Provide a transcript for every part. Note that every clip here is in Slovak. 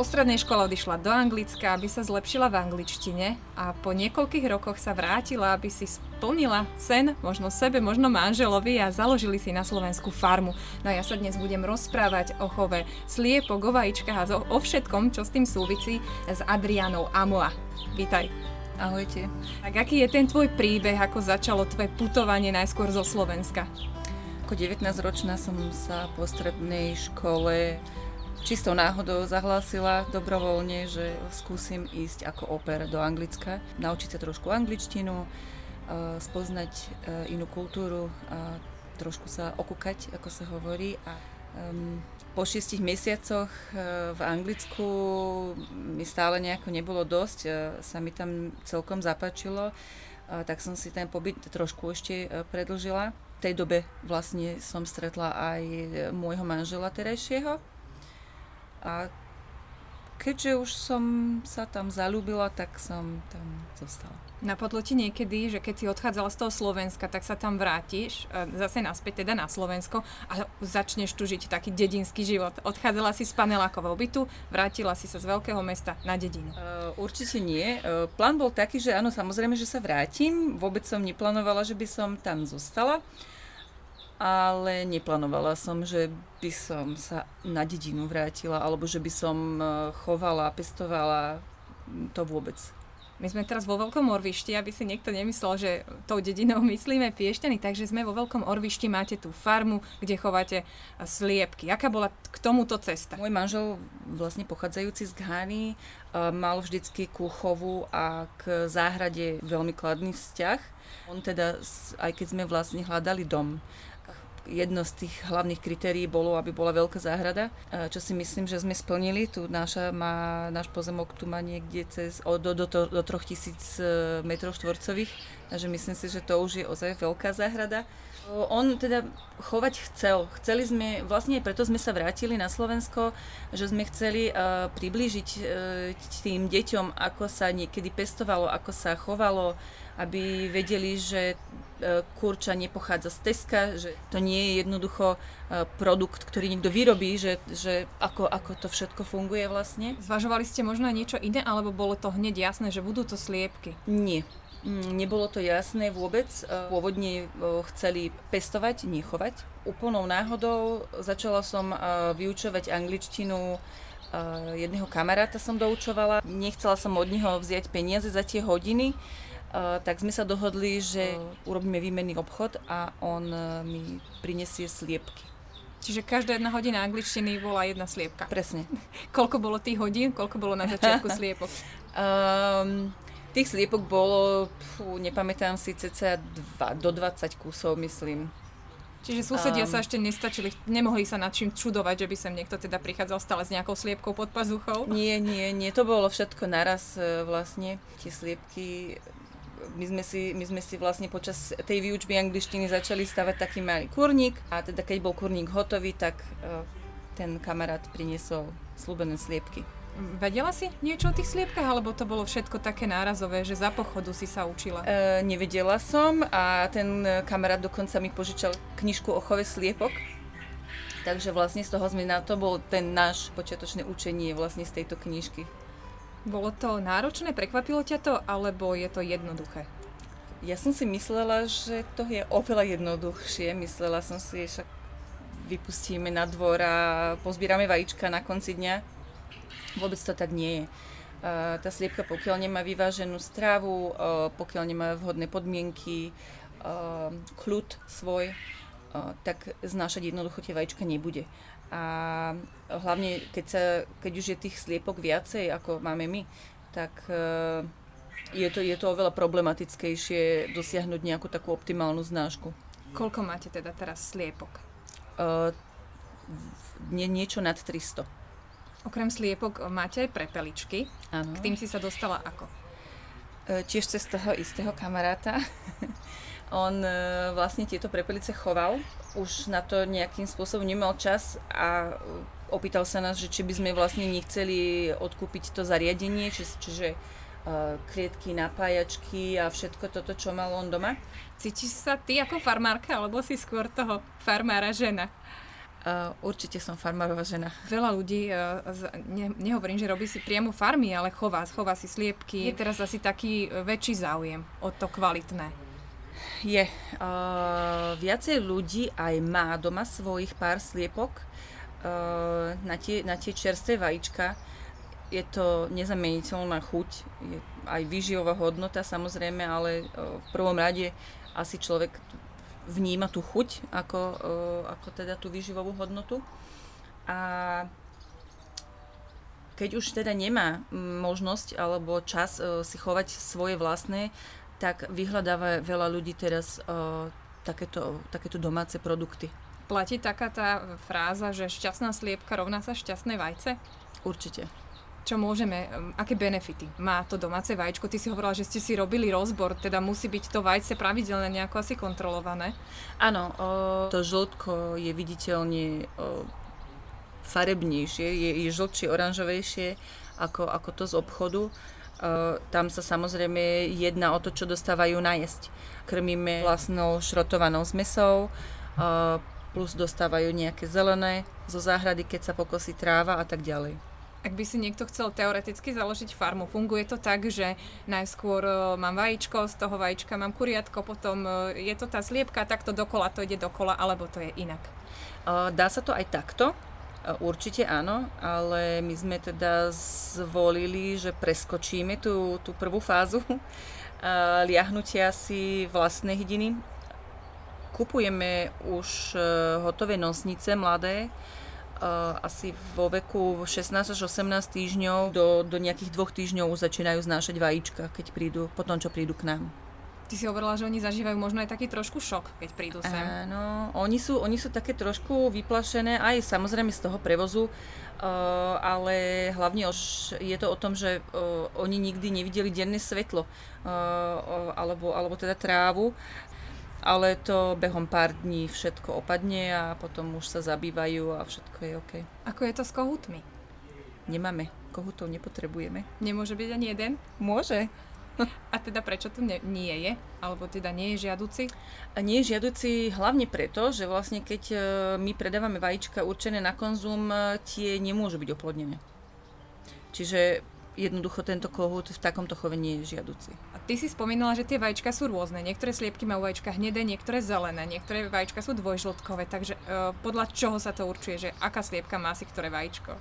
Po strednej škole odišla do Anglicka, aby sa zlepšila v angličtine a po niekoľkých rokoch sa vrátila, aby si splnila sen, možno sebe, možno manželovi a založili si na Slovensku farmu. No a ja sa dnes budem rozprávať o chove sliepok, o vajíčkach a o všetkom, čo s tým súvisí s Adrianou Amoa. Vítaj. Ahojte. Tak aký je ten tvoj príbeh, ako začalo tvoje putovanie najskôr zo Slovenska? Ako 19-ročná som sa po strednej škole čistou náhodou zahlásila dobrovoľne, že skúsim ísť ako oper do Anglicka, naučiť sa trošku angličtinu, e, spoznať e, inú kultúru, trošku sa okúkať, ako sa hovorí. A po šiestich mesiacoch e, v Anglicku mi stále nejako nebolo dosť, sa mi tam celkom zapáčilo, tak som si ten pobyt trošku ešte predlžila. V tej dobe vlastne som stretla aj môjho manžela terajšieho, a keďže už som sa tam zalúbila, tak som tam zostala. Napadlo ti niekedy, že keď si odchádzala z toho Slovenska, tak sa tam vrátiš, e, zase naspäť teda na Slovensko a začneš tu žiť taký dedinský život. Odchádzala si z panelákového bytu, vrátila si sa z veľkého mesta na dedinu. Uh, určite nie. Uh, plán bol taký, že áno, samozrejme, že sa vrátim. Vôbec som neplánovala, že by som tam zostala. Uh, ale neplánovala som, že by som sa na dedinu vrátila, alebo že by som e, chovala, pestovala, to vôbec. My sme teraz vo Veľkom Orvišti, aby si niekto nemyslel, že tou dedinou myslíme Piešťany, takže sme vo Veľkom Orvišti, máte tú farmu, kde chováte sliepky. Aká bola k tomuto cesta? Môj manžel, vlastne pochádzajúci z Ghany, e, mal vždycky ku chovu a k záhrade veľmi kladný vzťah. On teda, aj keď sme vlastne hľadali dom, jedno z tých hlavných kritérií bolo, aby bola veľká záhrada, čo si myslím, že sme splnili. Tu náša má, náš pozemok tu má niekde cez, do, do, do, do 3000 e, metrov štvorcových, takže myslím si, že to už je ozaj veľká záhrada. On teda chovať chcel. Chceli sme, vlastne preto sme sa vrátili na Slovensko, že sme chceli uh, priblížiť uh, tým deťom, ako sa niekedy pestovalo, ako sa chovalo, aby vedeli, že E, kurča nepochádza z Teska, že to nie je jednoducho e, produkt, ktorý niekto vyrobí, že, že ako, ako to všetko funguje vlastne. Zvažovali ste možno aj niečo iné, alebo bolo to hneď jasné, že budú to sliepky? Nie. Mm, nebolo to jasné vôbec. E, pôvodne chceli pestovať, nechovať. Úplnou náhodou začala som vyučovať angličtinu jedného kamaráta som doučovala. Nechcela som od neho vziať peniaze za tie hodiny, tak sme sa dohodli, že urobíme výmenný obchod a on mi prinesie sliepky. Čiže každá jedna hodina angličtiny bola jedna sliepka. Presne. koľko bolo tých hodín? Koľko bolo na začiatku sliepok? um, tých sliepok bolo, pú, nepamätám si, cca dva, do 20 kusov, myslím. Čiže susedia um, sa ešte nestačili, nemohli sa nad čím čudovať, že by sem niekto teda prichádzal stále s nejakou sliepkou pod pazuchou? Nie, nie, nie, to bolo všetko naraz vlastne. Tie sliepky my sme, si, my sme si vlastne počas tej výučby angličtiny začali stavať taký malý kurník a teda keď bol kurník hotový, tak uh, ten kamarát priniesol slúbené sliepky. Vedela si niečo o tých sliepkach, alebo to bolo všetko také nárazové, že za pochodu si sa učila? E, nevedela som a ten kamarát dokonca mi požičal knižku o chove sliepok. Takže vlastne z toho sme na to bol ten náš počiatočné učenie vlastne z tejto knižky. Bolo to náročné, prekvapilo ťa to, alebo je to jednoduché? Ja som si myslela, že to je oveľa jednoduchšie. Myslela som si, že vypustíme na dvor a pozbierame vajíčka na konci dňa. Vôbec to tak nie je. Tá sliepka, pokiaľ nemá vyváženú strávu, pokiaľ nemá vhodné podmienky, kľud svoj, tak znášať jednoducho tie vajíčka nebude. A hlavne, keď, sa, keď už je tých sliepok viacej, ako máme my, tak je to, je to oveľa problematickejšie dosiahnuť nejakú takú optimálnu znášku. Koľko máte teda teraz sliepok? Uh, nie, niečo nad 300. Okrem sliepok máte aj prepeličky. Ano. K tým si sa dostala ako? Uh, tiež cez toho istého kamaráta. On uh, vlastne tieto prepelice choval už na to nejakým spôsobom nemal čas a opýtal sa nás, že či by sme vlastne nechceli odkúpiť to zariadenie, či, čiže klietky, napájačky a všetko toto, čo mal on doma. Cítiš sa ty ako farmárka, alebo si skôr toho farmára žena? Uh, určite som farmárová žena. Veľa ľudí, uh, z, ne, nehovorím, že robí si priamo farmy, ale chová, chová si sliepky. Je teraz asi taký väčší záujem o to kvalitné. Je. Uh, viacej ľudí aj má doma svojich pár sliepok uh, na, tie, na tie čerstvé vajíčka. Je to nezameniteľná chuť, je aj výživová hodnota samozrejme, ale uh, v prvom rade asi človek vníma tú chuť ako, e, ako teda tú výživovú hodnotu. A keď už teda nemá možnosť alebo čas uh, si chovať svoje vlastné, tak vyhľadáva veľa ľudí teraz uh, takéto, takéto domáce produkty. Platí taká tá fráza, že šťastná sliepka rovná sa šťastné vajce? Určite čo môžeme, aké benefity má to domáce vajíčko. Ty si hovorila, že ste si robili rozbor, teda musí byť to vajce pravidelne nejako asi kontrolované. Áno, to žltko je viditeľne o, farebnejšie, je, je žltšie, oranžovejšie ako, ako to z obchodu. O, tam sa samozrejme jedná o to, čo dostávajú najesť. Krmíme vlastnou šrotovanou zmesou, o, plus dostávajú nejaké zelené zo záhrady, keď sa pokosí tráva a tak ďalej. Ak by si niekto chcel teoreticky založiť farmu, funguje to tak, že najskôr e, mám vajíčko, z toho vajíčka mám kuriatko, potom e, je to tá sliepka, takto dokola to ide dokola, alebo to je inak? Dá sa to aj takto, Určite áno, ale my sme teda zvolili, že preskočíme tú, tú prvú fázu liahnutia si vlastnej hydiny. Kupujeme už e, hotové nosnice mladé, asi vo veku 16 až 18 týždňov do, do nejakých dvoch týždňov začínajú znášať vajíčka, keď prídu, po tom, čo prídu k nám. Ty si hovorila, že oni zažívajú možno aj taký trošku šok, keď prídu sem. Áno, oni sú, oni sú také trošku vyplašené, aj samozrejme z toho prevozu, uh, ale hlavne už je to o tom, že uh, oni nikdy nevideli denné svetlo, uh, alebo, alebo teda trávu ale to behom pár dní všetko opadne a potom už sa zabývajú a všetko je OK. Ako je to s kohutmi? Nemáme. Kohutov nepotrebujeme. Nemôže byť ani jeden? Môže. A teda prečo to ne, nie je? Alebo teda nie je žiaduci? A nie je žiaduci hlavne preto, že vlastne keď e, my predávame vajíčka určené na konzum, e, tie nemôžu byť oplodnené. Čiže jednoducho tento kohút v takomto chove nie je žiaduci. A ty si spomínala, že tie vajíčka sú rôzne. Niektoré sliepky majú vajíčka hnedé, niektoré zelené, niektoré vajíčka sú dvojžltkové, takže uh, podľa čoho sa to určuje, že aká sliepka má si ktoré vajíčko?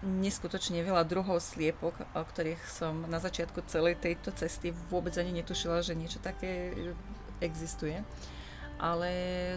Neskutočne veľa druhov sliepok, o ktorých som na začiatku celej tejto cesty vôbec ani netušila, že niečo také existuje ale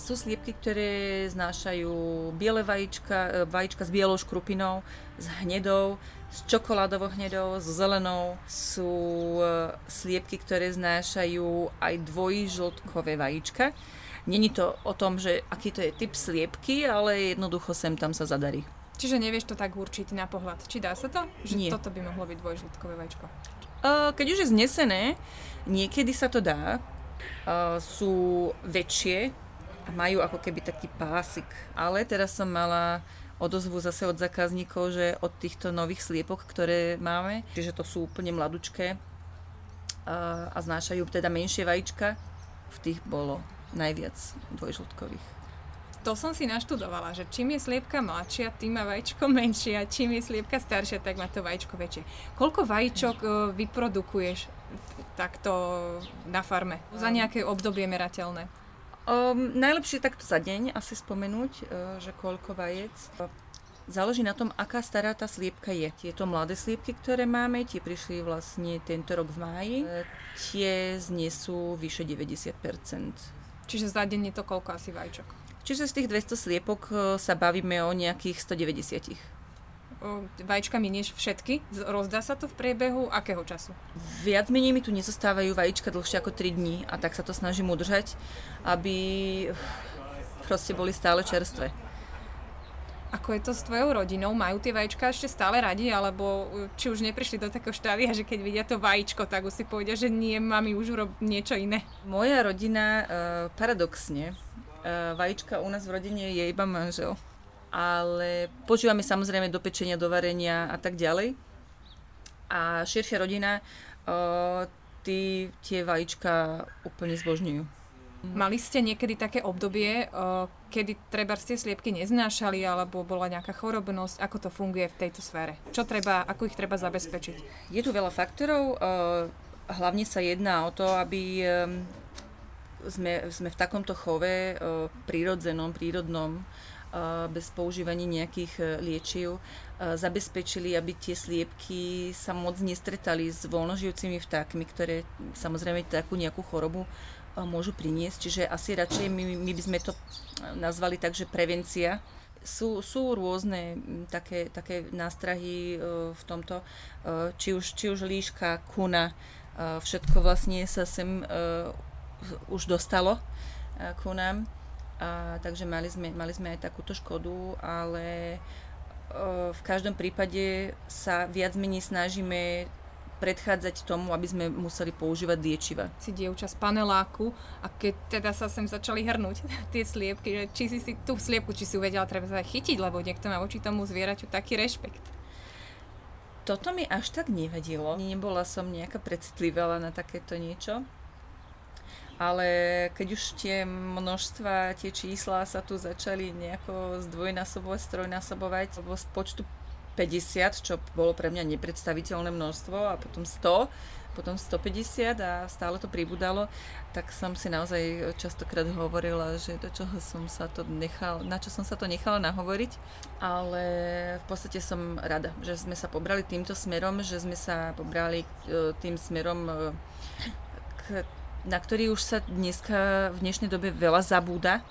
sú sliepky, ktoré znášajú biele vajíčka, e, vajíčka s bielou škrupinou, s hnedou, s čokoládovou hnedou, s zelenou. Sú e, sliepky, ktoré znášajú aj dvojžltkové vajíčka. Není to o tom, že aký to je typ sliepky, ale jednoducho sem tam sa zadarí. Čiže nevieš to tak určiť na pohľad. Či dá sa to? Že Nie. toto by mohlo byť dvojžltkové vajíčko? Keď už je znesené, niekedy sa to dá, sú väčšie a majú ako keby taký pásik. Ale teraz som mala odozvu zase od zákazníkov, že od týchto nových sliepok, ktoré máme, čiže to sú úplne mladučké a, a znášajú teda menšie vajíčka, v tých bolo najviac dvojžltkových. To som si naštudovala, že čím je sliepka mladšia, tým má vajíčko menšie a čím je sliepka staršia, tak má to vajíčko väčšie. Koľko vajíčok e, vyprodukuješ takto na farme? Za nejaké obdobie merateľné? Um, najlepšie takto za deň asi spomenúť, uh, že koľko vajec. Záleží na tom, aká stará tá sliepka je. Tieto mladé sliepky, ktoré máme, tie prišli vlastne tento rok v máji, uh, tie znesú vyše 90%. Čiže za deň je to koľko asi vajíčok? Čiže z tých 200 sliepok uh, sa bavíme o nejakých 190 vajíčka minieš všetky? Rozdá sa to v priebehu akého času? Viac menej mi tu nezostávajú vajíčka dlhšie ako 3 dní a tak sa to snažím udržať, aby proste boli stále čerstvé. Ako je to s tvojou rodinou? Majú tie vajíčka ešte stále radi, alebo či už neprišli do takého štádia, že keď vidia to vajíčko, tak už si povedia, že nie, mami už urob niečo iné? Moja rodina, uh, paradoxne, uh, vajíčka u nás v rodine je iba manžel ale počúvame samozrejme do pečenia, do varenia a tak ďalej. A širšia rodina uh, tí, tie vajíčka úplne zbožňujú. Mali ste niekedy také obdobie, kedy treba tie sliepky neznášali alebo bola nejaká chorobnosť, ako to funguje v tejto sfére? Čo treba, ako ich treba zabezpečiť? Je tu veľa faktorov. Hlavne sa jedná o to, aby sme, sme v takomto chove prírodzenom, prírodnom, bez používania nejakých e, liečiv zabezpečili, aby tie sliepky sa moc nestretali s voľnožijúcimi vtákmi, ktoré samozrejme takú nejakú chorobu môžu priniesť. Čiže asi radšej my, my by sme to nazvali tak, že prevencia. Sú, sú rôzne také, také nástrahy e, v tomto, e, či už, či už líška, kuna, e, všetko vlastne sa sem už dostalo ku nám. A, takže mali sme, mali sme aj takúto škodu, ale v každom prípade sa viac menej snažíme predchádzať tomu, aby sme museli používať liečiva. Si dievča z paneláku a keď teda sa sem začali hrnúť tie sliepky, že či si, si tú sliepku, či si uvedela treba sa chytiť, lebo niekto má voči tomu zvieraťu taký rešpekt. Toto mi až tak nevadilo. Nebola som nejaká precitlivá na takéto niečo. Ale keď už tie množstva, tie čísla sa tu začali nejako zdvojnásobovať, strojnásobovať, lebo z počtu 50, čo bolo pre mňa nepredstaviteľné množstvo a potom 100, potom 150 a stále to pribudalo, tak som si naozaj častokrát hovorila, že do čoho som sa to nechal, na čo som sa to nechala nahovoriť, ale v podstate som rada, že sme sa pobrali týmto smerom, že sme sa pobrali e, tým smerom, e, k, na ktorý už sa dneska v dnešnej dobe veľa zabúda,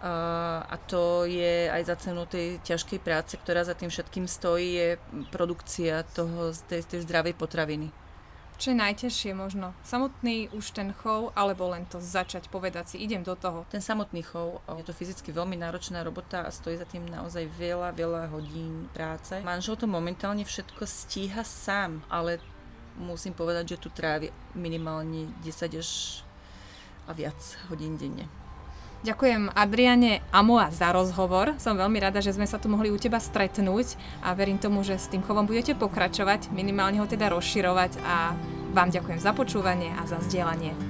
a to je aj za cenu tej ťažkej práce, ktorá za tým všetkým stojí, je produkcia toho, tej, tej zdravej potraviny. Čo je najťažšie možno? Samotný už ten chov, alebo len to začať povedať si, idem do toho? Ten samotný chov, je to fyzicky veľmi náročná robota a stojí za tým naozaj veľa, veľa hodín práce. Manžel to momentálne všetko stíha sám, ale musím povedať, že tu trávi minimálne 10 až a viac hodín denne. Ďakujem Adriane Amoa za rozhovor. Som veľmi rada, že sme sa tu mohli u teba stretnúť a verím tomu, že s tým chovom budete pokračovať, minimálne ho teda rozširovať a vám ďakujem za počúvanie a za zdieľanie.